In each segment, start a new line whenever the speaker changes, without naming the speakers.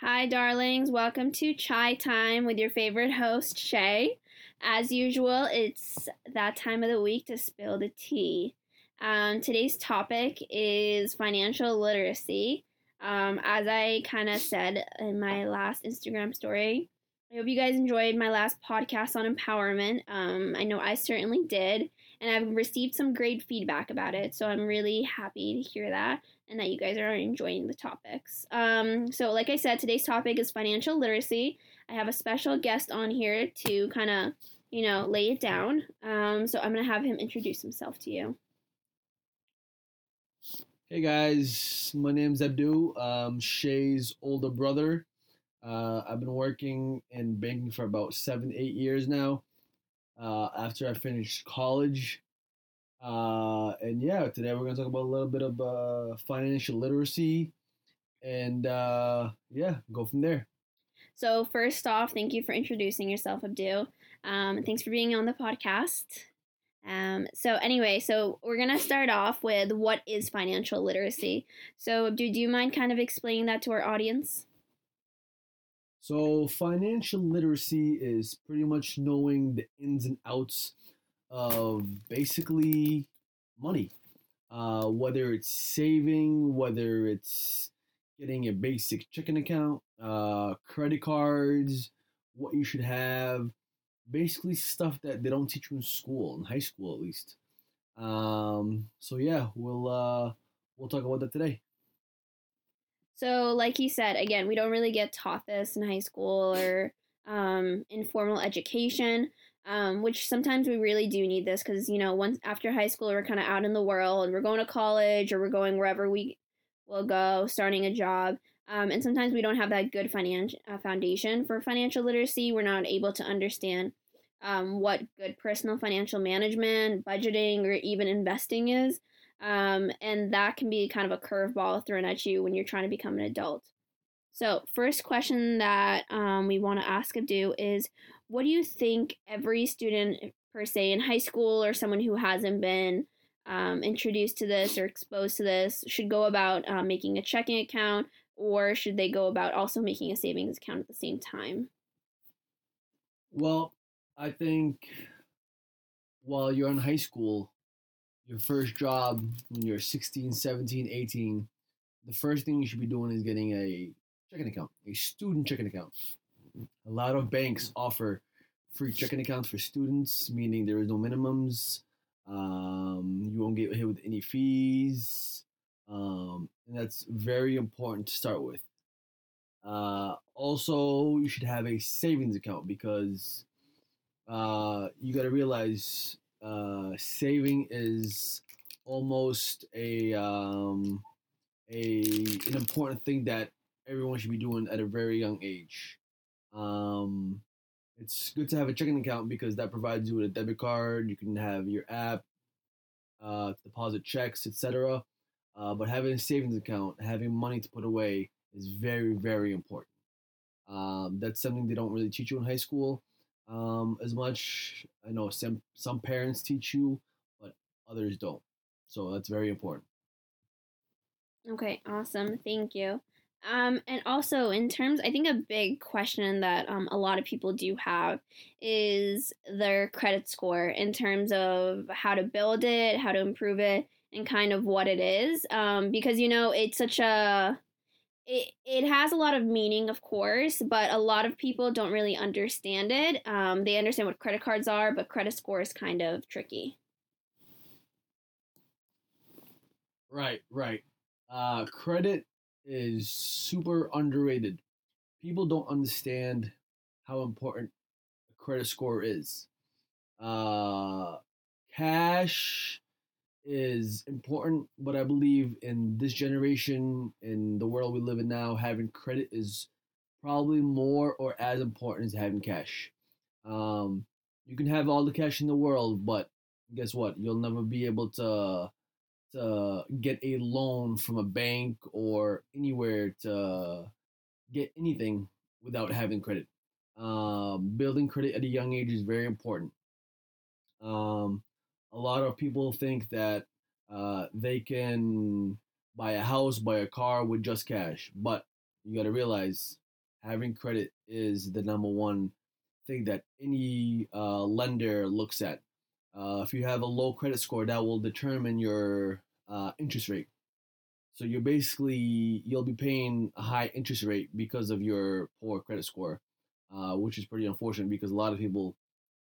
Hi, darlings. Welcome to Chai Time with your favorite host, Shay. As usual, it's that time of the week to spill the tea. Um, today's topic is financial literacy. Um, as I kind of said in my last Instagram story, I hope you guys enjoyed my last podcast on empowerment. Um, I know I certainly did, and I've received some great feedback about it, so I'm really happy to hear that and that you guys are enjoying the topics. Um, so, like I said, today's topic is financial literacy. I have a special guest on here to kind of, you know, lay it down. Um, so, I'm going to have him introduce himself to you.
Hey guys, my name's Abdul. Shay's older brother. Uh, I've been working in banking for about seven, eight years now. Uh, after I finished college, uh, and yeah, today we're gonna talk about a little bit of uh, financial literacy, and uh, yeah, go from there.
So first off, thank you for introducing yourself, Abdul. Um, thanks for being on the podcast. Um, so anyway, so we're gonna start off with what is financial literacy. So Abdul, do you mind kind of explaining that to our audience?
So financial literacy is pretty much knowing the ins and outs of basically money. Uh, whether it's saving, whether it's getting a basic checking account, uh, credit cards, what you should have, basically stuff that they don't teach you in school, in high school at least. Um, so yeah, we'll uh, we'll talk about that today.
So, like he said, again, we don't really get taught this in high school or um, informal education um, which sometimes we really do need this because you know once after high school we're kind of out in the world we're going to college or we're going wherever we will go starting a job. Um, and sometimes we don't have that good financial uh, foundation for financial literacy. We're not able to understand um, what good personal financial management budgeting or even investing is. Um, and that can be kind of a curveball thrown at you when you're trying to become an adult. So first question that um, we want to ask abdu is what do you think every student per se in high school or someone who hasn't been um, introduced to this or exposed to this should go about um, making a checking account or should they go about also making a savings account at the same time?
Well i think while you're in high school your first job when you're 16 17 18 the first thing you should be doing is getting a checking account a student checking account a lot of banks offer free checking accounts for students, meaning there is no minimums. Um, you won't get hit with any fees. Um, and that's very important to start with. Uh, also, you should have a savings account because uh, you got to realize uh, saving is almost a um, a an important thing that everyone should be doing at a very young age. Um, it's good to have a checking account because that provides you with a debit card. You can have your app, uh, deposit checks, etc. Uh, but having a savings account, having money to put away, is very, very important. Um, that's something they don't really teach you in high school um, as much. I know some some parents teach you, but others don't. So that's very important.
Okay, awesome. Thank you. Um, and also in terms, I think a big question that um, a lot of people do have is their credit score in terms of how to build it, how to improve it, and kind of what it is. Um, because you know it's such a it, it has a lot of meaning, of course, but a lot of people don't really understand it. Um, they understand what credit cards are, but credit score is kind of tricky.
Right, right. Uh, credit is super underrated. People don't understand how important a credit score is. Uh, cash is important, but I believe in this generation, in the world we live in now, having credit is probably more or as important as having cash. Um, you can have all the cash in the world, but guess what? You'll never be able to to get a loan from a bank or anywhere to get anything without having credit. Um, building credit at a young age is very important. Um, a lot of people think that uh, they can buy a house, buy a car with just cash, but you got to realize having credit is the number one thing that any uh, lender looks at. Uh, if you have a low credit score, that will determine your uh, interest rate. So you're basically you'll be paying a high interest rate because of your poor credit score, uh, which is pretty unfortunate because a lot of people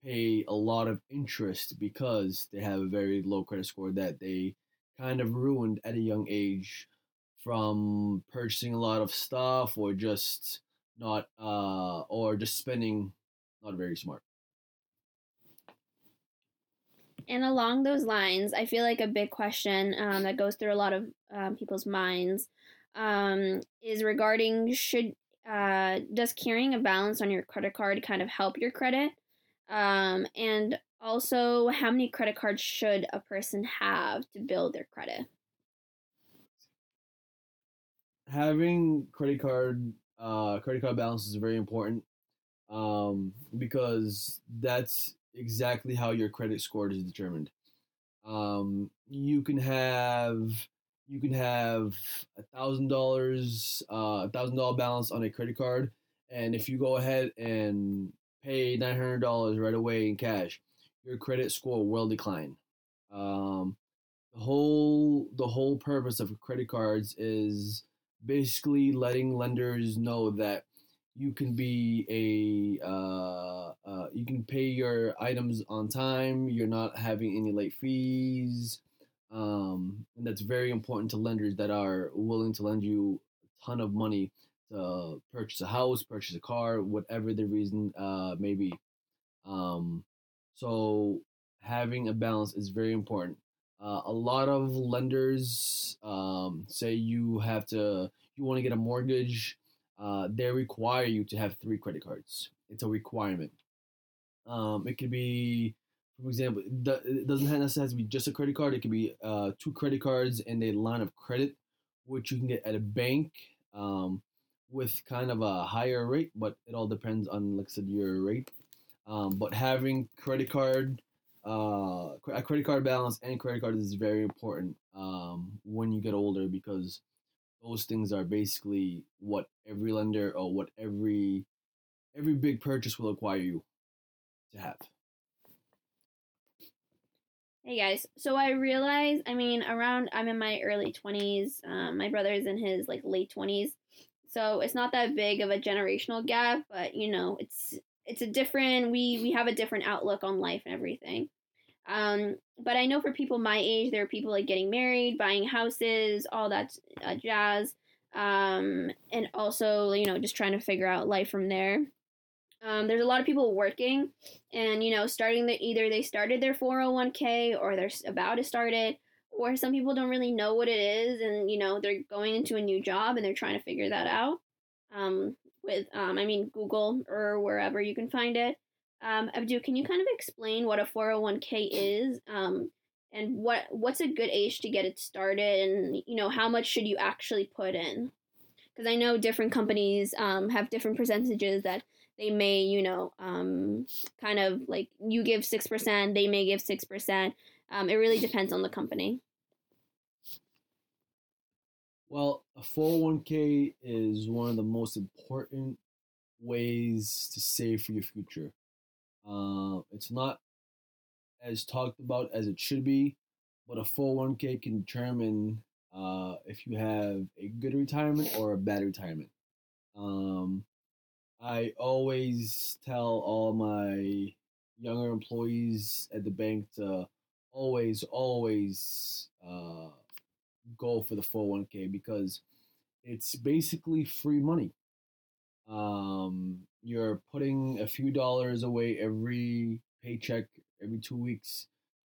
pay a lot of interest because they have a very low credit score that they kind of ruined at a young age from purchasing a lot of stuff or just not uh or just spending not very smart.
And along those lines, I feel like a big question um, that goes through a lot of um, people's minds um, is regarding should uh, does carrying a balance on your credit card kind of help your credit? Um, and also, how many credit cards should a person have to build their credit?
Having credit card uh, credit card balance is very important um, because that's exactly how your credit score is determined. Um, you can have you can have a thousand dollars, uh, a thousand dollar balance on a credit card, and if you go ahead and pay nine hundred dollars right away in cash, your credit score will decline. Um, the whole the whole purpose of credit cards is basically letting lenders know that you can be a uh, uh, you can pay your items on time. You're not having any late fees, um, and that's very important to lenders that are willing to lend you a ton of money to purchase a house, purchase a car, whatever the reason uh, may be. Um, so having a balance is very important. Uh, a lot of lenders um, say you have to you want to get a mortgage uh, they require you to have three credit cards. It's a requirement. Um, it could be, for example, it doesn't necessarily have to be just a credit card. It could be uh, two credit cards and a line of credit, which you can get at a bank um, with kind of a higher rate, but it all depends on, like I said, your rate. Um, but having credit card, uh, a credit card balance and credit card is very important um, when you get older because those things are basically what every lender or what every every big purchase will require you to have.
Hey guys, so I realize, I mean, around I'm in my early 20s. Um, my brother is in his like late 20s, so it's not that big of a generational gap. But you know, it's it's a different. We we have a different outlook on life and everything. Um, but I know for people my age, there are people like getting married, buying houses, all that uh, jazz, um, and also you know just trying to figure out life from there. Um, there's a lot of people working, and you know starting the either they started their 401k or they're about to start it, or some people don't really know what it is, and you know they're going into a new job and they're trying to figure that out. Um, with um, I mean Google or wherever you can find it. Um, Abdu, can you kind of explain what a 401k is um, and what what's a good age to get it started and you know how much should you actually put in? Because I know different companies um, have different percentages that they may you know um, kind of like you give 6%, they may give 6%. Um, it really depends on the company.
Well, a 401k is one of the most important ways to save for your future. Uh, it's not as talked about as it should be, but a 401k can determine uh, if you have a good retirement or a bad retirement. Um, I always tell all my younger employees at the bank to always, always uh, go for the 401k because it's basically free money. Um, you're putting a few dollars away every paycheck every two weeks,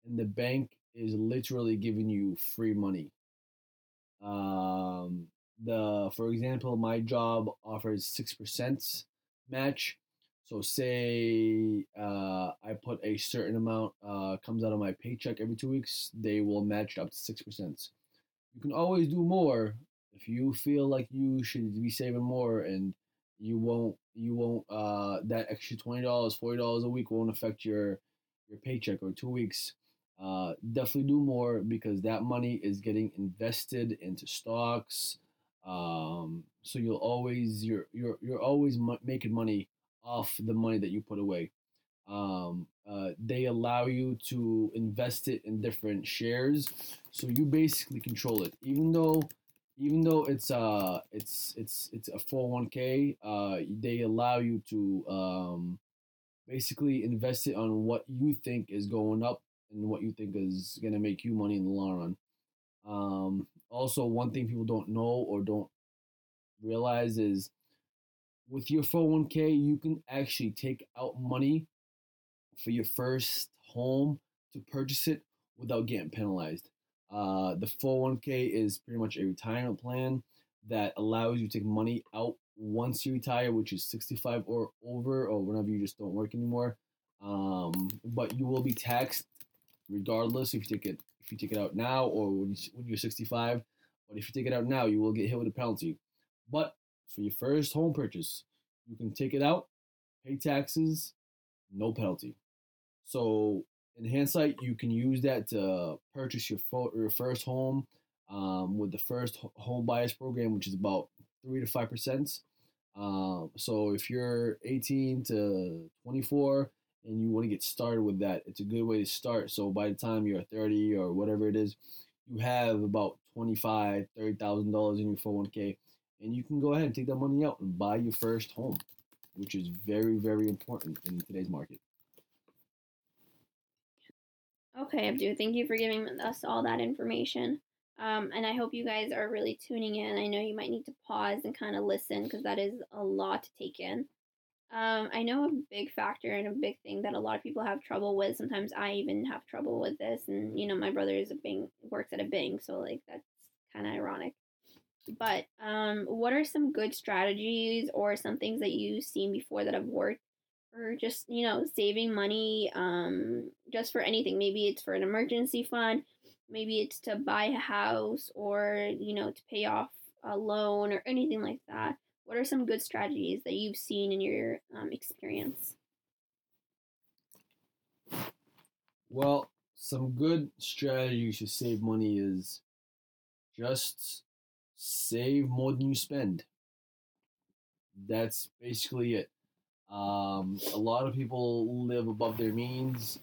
and the bank is literally giving you free money. Um, the for example, my job offers six percent match. So say uh, I put a certain amount uh, comes out of my paycheck every two weeks, they will match up to six percent. You can always do more if you feel like you should be saving more and you won't you won't uh that extra twenty dollars forty dollars a week won't affect your your paycheck or two weeks uh definitely do more because that money is getting invested into stocks Um, so you'll always you're you're you're always mo- making money off the money that you put away. Um, uh, they allow you to invest it in different shares, so you basically control it. Even though, even though it's uh it's it's it's a four hundred one k, uh, they allow you to um, basically invest it on what you think is going up and what you think is gonna make you money in the long run. Um, also, one thing people don't know or don't realize is with your 401k, you can actually take out money for your first home to purchase it without getting penalized. Uh, the 401k is pretty much a retirement plan that allows you to take money out once you retire, which is 65 or over, or whenever you just don't work anymore. Um, but you will be taxed regardless if you take it if you take it out now or when, you, when you're 65. But if you take it out now, you will get hit with a penalty. But for your first home purchase, you can take it out, pay taxes, no penalty. So in hindsight, you can use that to purchase your, fo- your first home um, with the first home buyers program, which is about three to five percent. Um, so if you're 18 to 24 and you want to get started with that, it's a good way to start. So by the time you're 30 or whatever it is, you have about 25, 30,000 dollars in your 401k, and you can go ahead and take that money out and buy your first home, which is very, very important in today's market.
Okay, Abdu, thank you for giving us all that information. Um, and I hope you guys are really tuning in. I know you might need to pause and kind of listen because that is a lot to take in. Um, I know a big factor and a big thing that a lot of people have trouble with. Sometimes I even have trouble with this, and you know, my brother is a bank works at a bank, so like that's kind of ironic. But um, what are some good strategies or some things that you've seen before that have worked for just you know saving money um, just for anything? Maybe it's for an emergency fund, maybe it's to buy a house, or you know to pay off a loan or anything like that what are some good strategies that you've seen in your um, experience?
Well, some good strategies to save money is just save more than you spend. That's basically it. Um, a lot of people live above their means.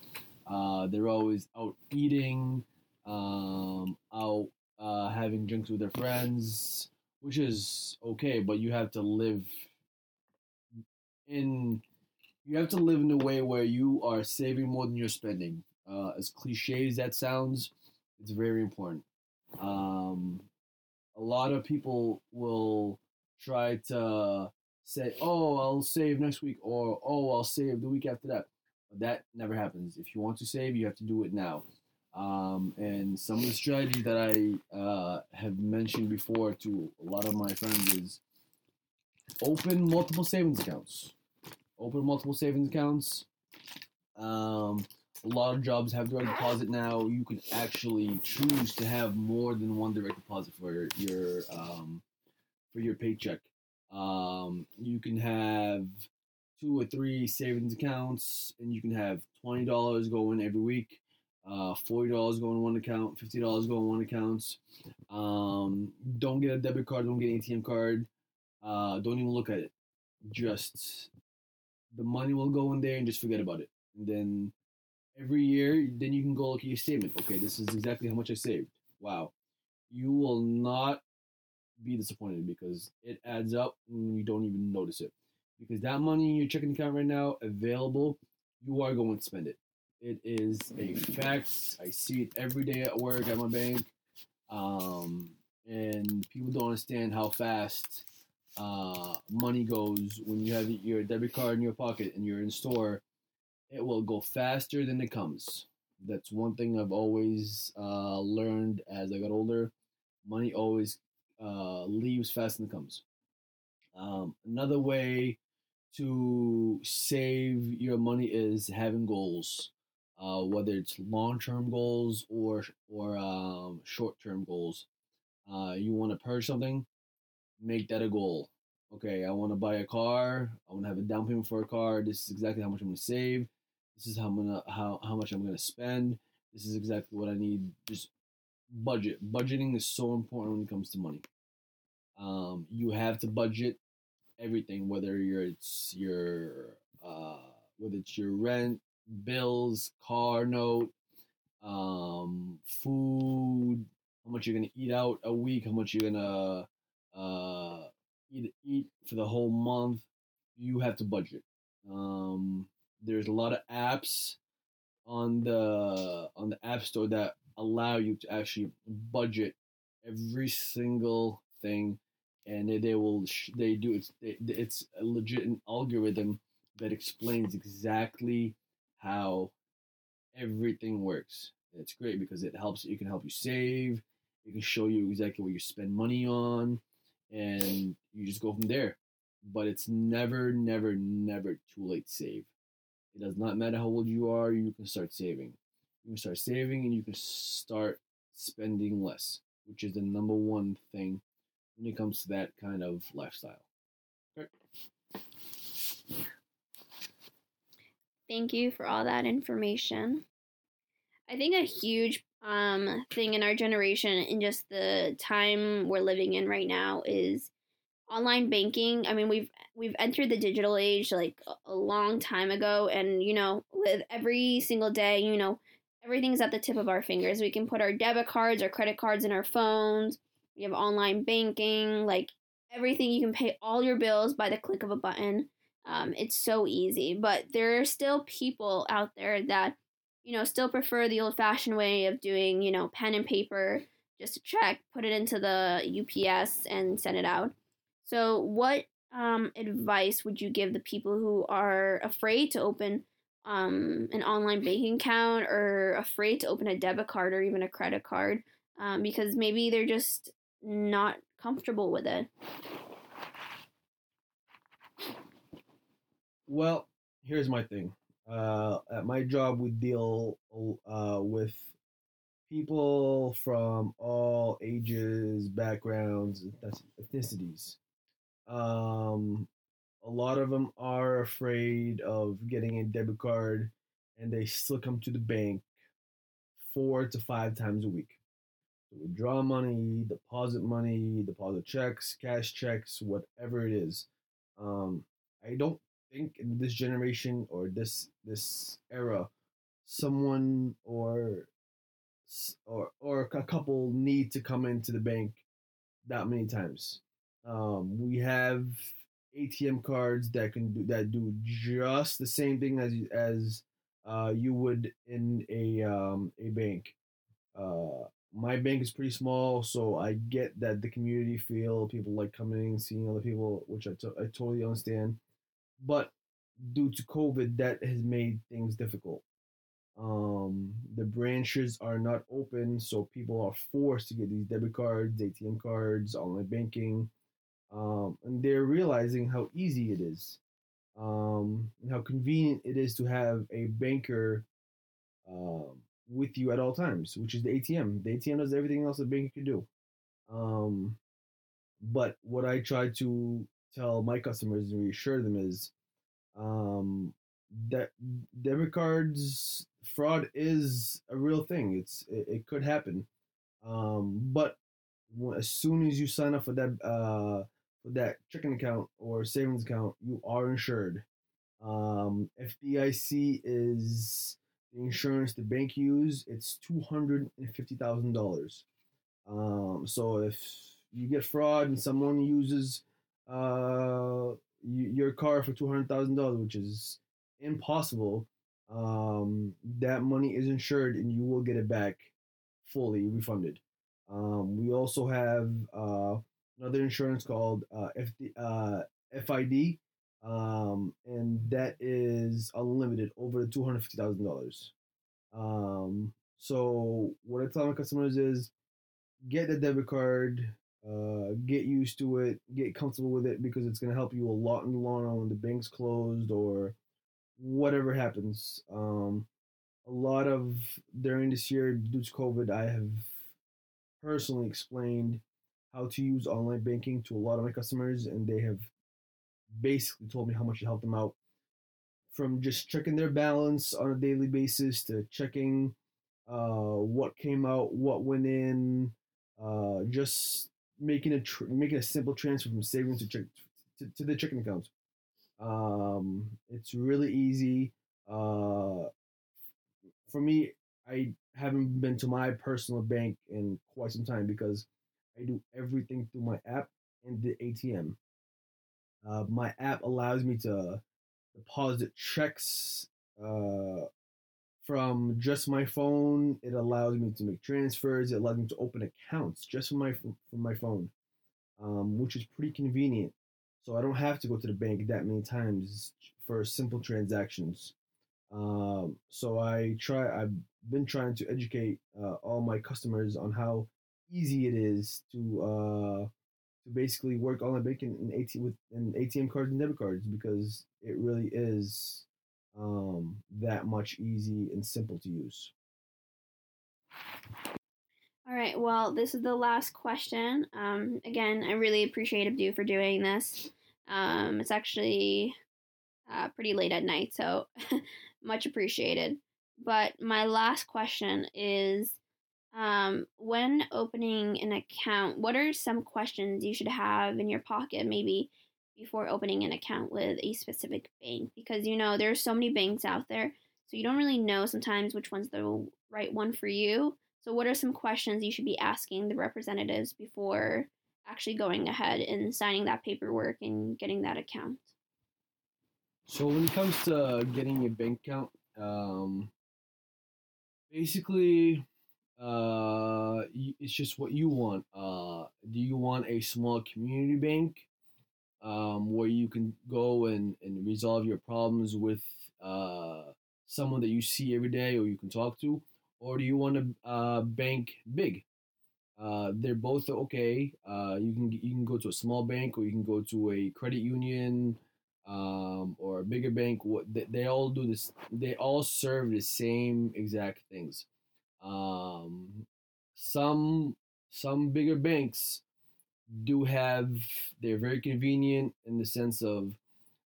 Uh, they're always out eating, um, out uh, having drinks with their friends, which is okay, but you have to live in you have to live in a way where you are saving more than you're spending. Uh, as cliche as that sounds, it's very important. Um, a lot of people will try to say, "Oh, I'll save next week," or "Oh, I'll save the week after that." That never happens. If you want to save, you have to do it now. Um, and some of the strategies that I uh, have mentioned before to a lot of my friends is open multiple savings accounts. Open multiple savings accounts. Um, a lot of jobs have direct deposit now. You can actually choose to have more than one direct deposit for your um, for your paycheck. Um, you can have two or three savings accounts, and you can have twenty dollars going every week uh, forty dollars going in one account, fifty dollars going in one account. Um, don't get a debit card, don't get an ATM card. Uh, don't even look at it. Just the money will go in there and just forget about it. And then every year, then you can go look at your statement. Okay, this is exactly how much I saved. Wow, you will not be disappointed because it adds up and you don't even notice it. Because that money in your checking account right now available, you are going to spend it it is a fact. I see it every day at work at my bank. Um, and people don't understand how fast uh, money goes when you have your debit card in your pocket and you're in store. It will go faster than it comes. That's one thing I've always uh, learned as I got older. Money always uh, leaves than it comes. Um, another way to save your money is having goals uh, whether it's long-term goals or or um, short-term goals. Uh, you want to purchase something, make that a goal. Okay, I want to buy a car. I want to have a down payment for a car. This is exactly how much I'm going to save. This is how I'm gonna how how much I'm going to spend. This is exactly what I need. Just budget. Budgeting is so important when it comes to money. Um, you have to budget everything, whether you're, it's your uh, whether it's your rent, bills, car note, um, food, how much you're gonna eat out a week, how much you're gonna uh, eat eat for the whole month. You have to budget. Um, there's a lot of apps on the on the app store that allow you to actually budget every single thing and they, they will they do it's it's a legit algorithm that explains exactly how everything works. It's great because it helps it can help you save it can show you exactly what you spend money on and you just go from there. But it's never never never too late to save. It does not matter how old you are you can start saving you can start saving and you can start spending less which is the number one thing when it comes to that kind of lifestyle. Okay.
Thank you for all that information. I think a huge um, thing in our generation and just the time we're living in right now is online banking. I mean, we've we've entered the digital age like a long time ago, and you know, with every single day, you know, everything's at the tip of our fingers. We can put our debit cards or credit cards in our phones. We have online banking, like everything. You can pay all your bills by the click of a button. Um, it's so easy, but there are still people out there that, you know, still prefer the old fashioned way of doing, you know, pen and paper, just a check, put it into the UPS and send it out. So, what um, advice would you give the people who are afraid to open um, an online banking account or afraid to open a debit card or even a credit card um, because maybe they're just not comfortable with it.
Well, here's my thing. Uh, at my job, we deal uh, with people from all ages, backgrounds, ethnicities. Um, a lot of them are afraid of getting a debit card and they still come to the bank four to five times a week to withdraw money, deposit money, deposit checks, cash checks, whatever it is. Um, I don't think in this generation or this this era, someone or or or a couple need to come into the bank that many times. Um, we have ATM cards that can do that do just the same thing as as uh, you would in a um, a bank. Uh, my bank is pretty small, so I get that the community feel people like coming, seeing other people, which I, to- I totally understand. But due to COVID, that has made things difficult. Um, the branches are not open, so people are forced to get these debit cards, ATM cards, online banking um, and they're realizing how easy it is um, and how convenient it is to have a banker uh, with you at all times, which is the ATM. The ATM does everything else a banker can do. Um, but what I try to tell my customers and reassure them is um, that debit cards fraud is a real thing. It's it, it could happen, um, but as soon as you sign up for that uh, that checking account or savings account, you are insured. Um, FDIC is the insurance the bank use. It's two hundred and fifty thousand dollars. Um, so if you get fraud and someone uses uh, your car for two hundred thousand dollars, which is impossible, um, that money is insured and you will get it back fully refunded. Um, we also have uh, another insurance called uh, FD, uh, FID, um, and that is unlimited over two hundred fifty thousand dollars. Um, so what I tell my customers is, get the debit card, uh, get used to it, get comfortable with it because it's going to help you a lot in the long run when the bank's closed or whatever happens. Um, a lot of during this year due to COVID, I have personally explained how to use online banking to a lot of my customers, and they have basically told me how much it helped them out from just checking their balance on a daily basis to checking uh, what came out, what went in, uh, just making a tr- making a simple transfer from savings to check to, to the checking account. Um, it's really easy. Uh, for me, I haven't been to my personal bank in quite some time because I do everything through my app and the ATM. Uh, my app allows me to deposit checks uh, from just my phone. It allows me to make transfers. It allows me to open accounts just from my from my phone, um, which is pretty convenient. So I don't have to go to the bank that many times for simple transactions. Um, so I try. I've been trying to educate uh, all my customers on how easy it is to uh, to basically work online banking in ATM with an ATM cards and debit cards because it really is um, that much easy and simple to use.
All right. Well, this is the last question. Um, again, I really appreciate Abdu for doing this. Um, it's actually uh, pretty late at night, so much appreciated. But my last question is um, when opening an account, what are some questions you should have in your pocket maybe before opening an account with a specific bank? Because you know, there's so many banks out there, so you don't really know sometimes which one's the right one for you. So, what are some questions you should be asking the representatives before actually going ahead and signing that paperwork and getting that account?
So, when it comes to getting a bank account, um, basically uh it's just what you want uh do you want a small community bank um where you can go and and resolve your problems with uh someone that you see every day or you can talk to? Or do you want to uh bank big? Uh they're both okay uh you can you can go to a small bank or you can go to a credit union um or a bigger bank what they, they all do this they all serve the same exact things um, some some bigger banks do have they're very convenient in the sense of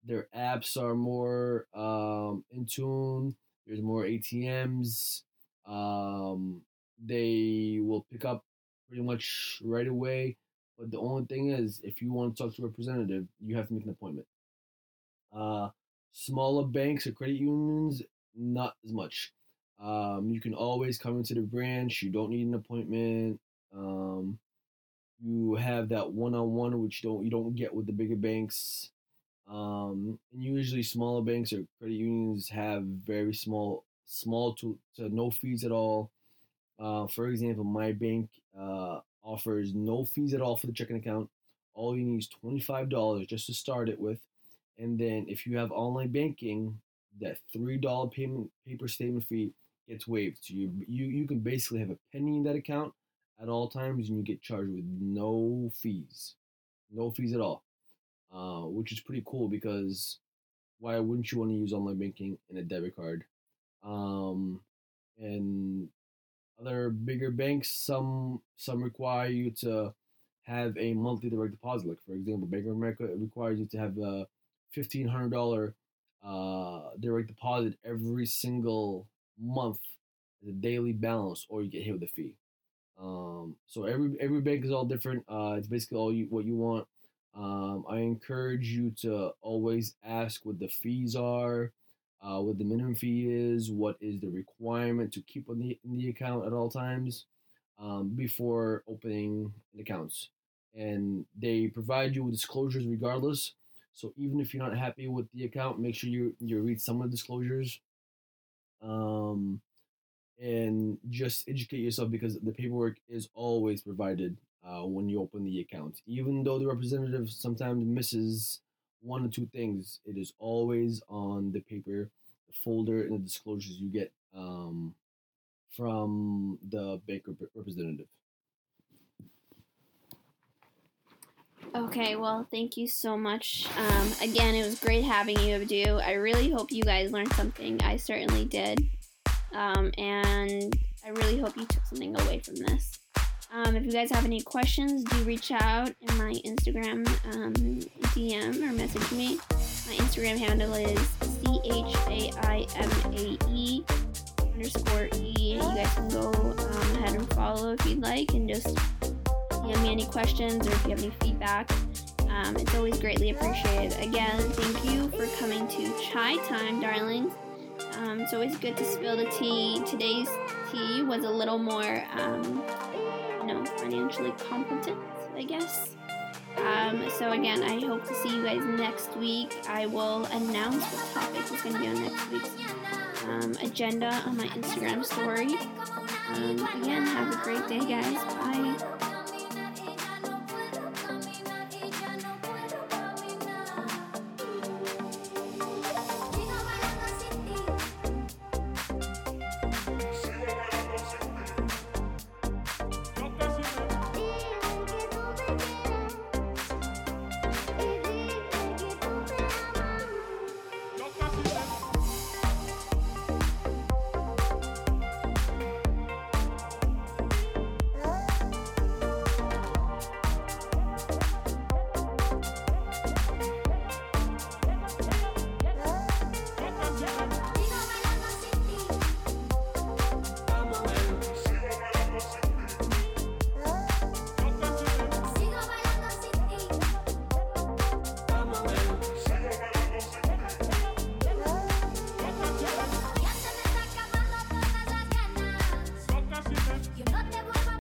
their apps are more um, in tune. There's more ATMs. Um, they will pick up pretty much right away. But the only thing is, if you want to talk to a representative, you have to make an appointment. Uh, smaller banks or credit unions, not as much. Um, you can always come into the branch. You don't need an appointment. Um, you have that one-on-one, which you don't you don't get with the bigger banks. Um, and usually smaller banks or credit unions have very small, small to, to no fees at all. Uh, for example, my bank uh, offers no fees at all for the checking account. All you need is $25 just to start it with. And then if you have online banking, that $3 payment paper statement fee gets waived. So you you you can basically have a penny in that account at all times, and you get charged with no fees, no fees at all, uh, which is pretty cool because why wouldn't you want to use online banking and a debit card? Um, and other bigger banks, some some require you to have a monthly direct deposit. Like for example, Bank of America requires you to have a fifteen hundred dollar uh, direct deposit every single month as a daily balance, or you get hit with a fee. Um, so every every bank is all different. Uh, it's basically all you what you want. Um, I encourage you to always ask what the fees are, uh, what the minimum fee is, what is the requirement to keep on the in the account at all times um, before opening accounts. And they provide you with disclosures regardless. So even if you're not happy with the account, make sure you you read some of the disclosures um, and just educate yourself because the paperwork is always provided uh, when you open the account. Even though the representative sometimes misses one or two things, it is always on the paper, the folder, and the disclosures you get um, from the bank rep- representative.
Okay, well, thank you so much. Um, again, it was great having you, Abdu. I really hope you guys learned something. I certainly did. Um, and I really hope you took something away from this. Um, if you guys have any questions, do reach out in my Instagram um, DM or message me. My Instagram handle is C H A I M A E underscore E. You guys can go um, ahead and follow if you'd like and just DM me any questions or if you have any feedback. Um, it's always greatly appreciated. Again, thank you for coming to Chai Time, darlings. Um, it's always good to spill the tea. Today's tea was a little more, um, you know, financially competent, I guess. Um, so again, I hope to see you guys next week. I will announce what topic is going to be on next week's um, agenda on my Instagram story. Um, again, have a great day, guys. Bye.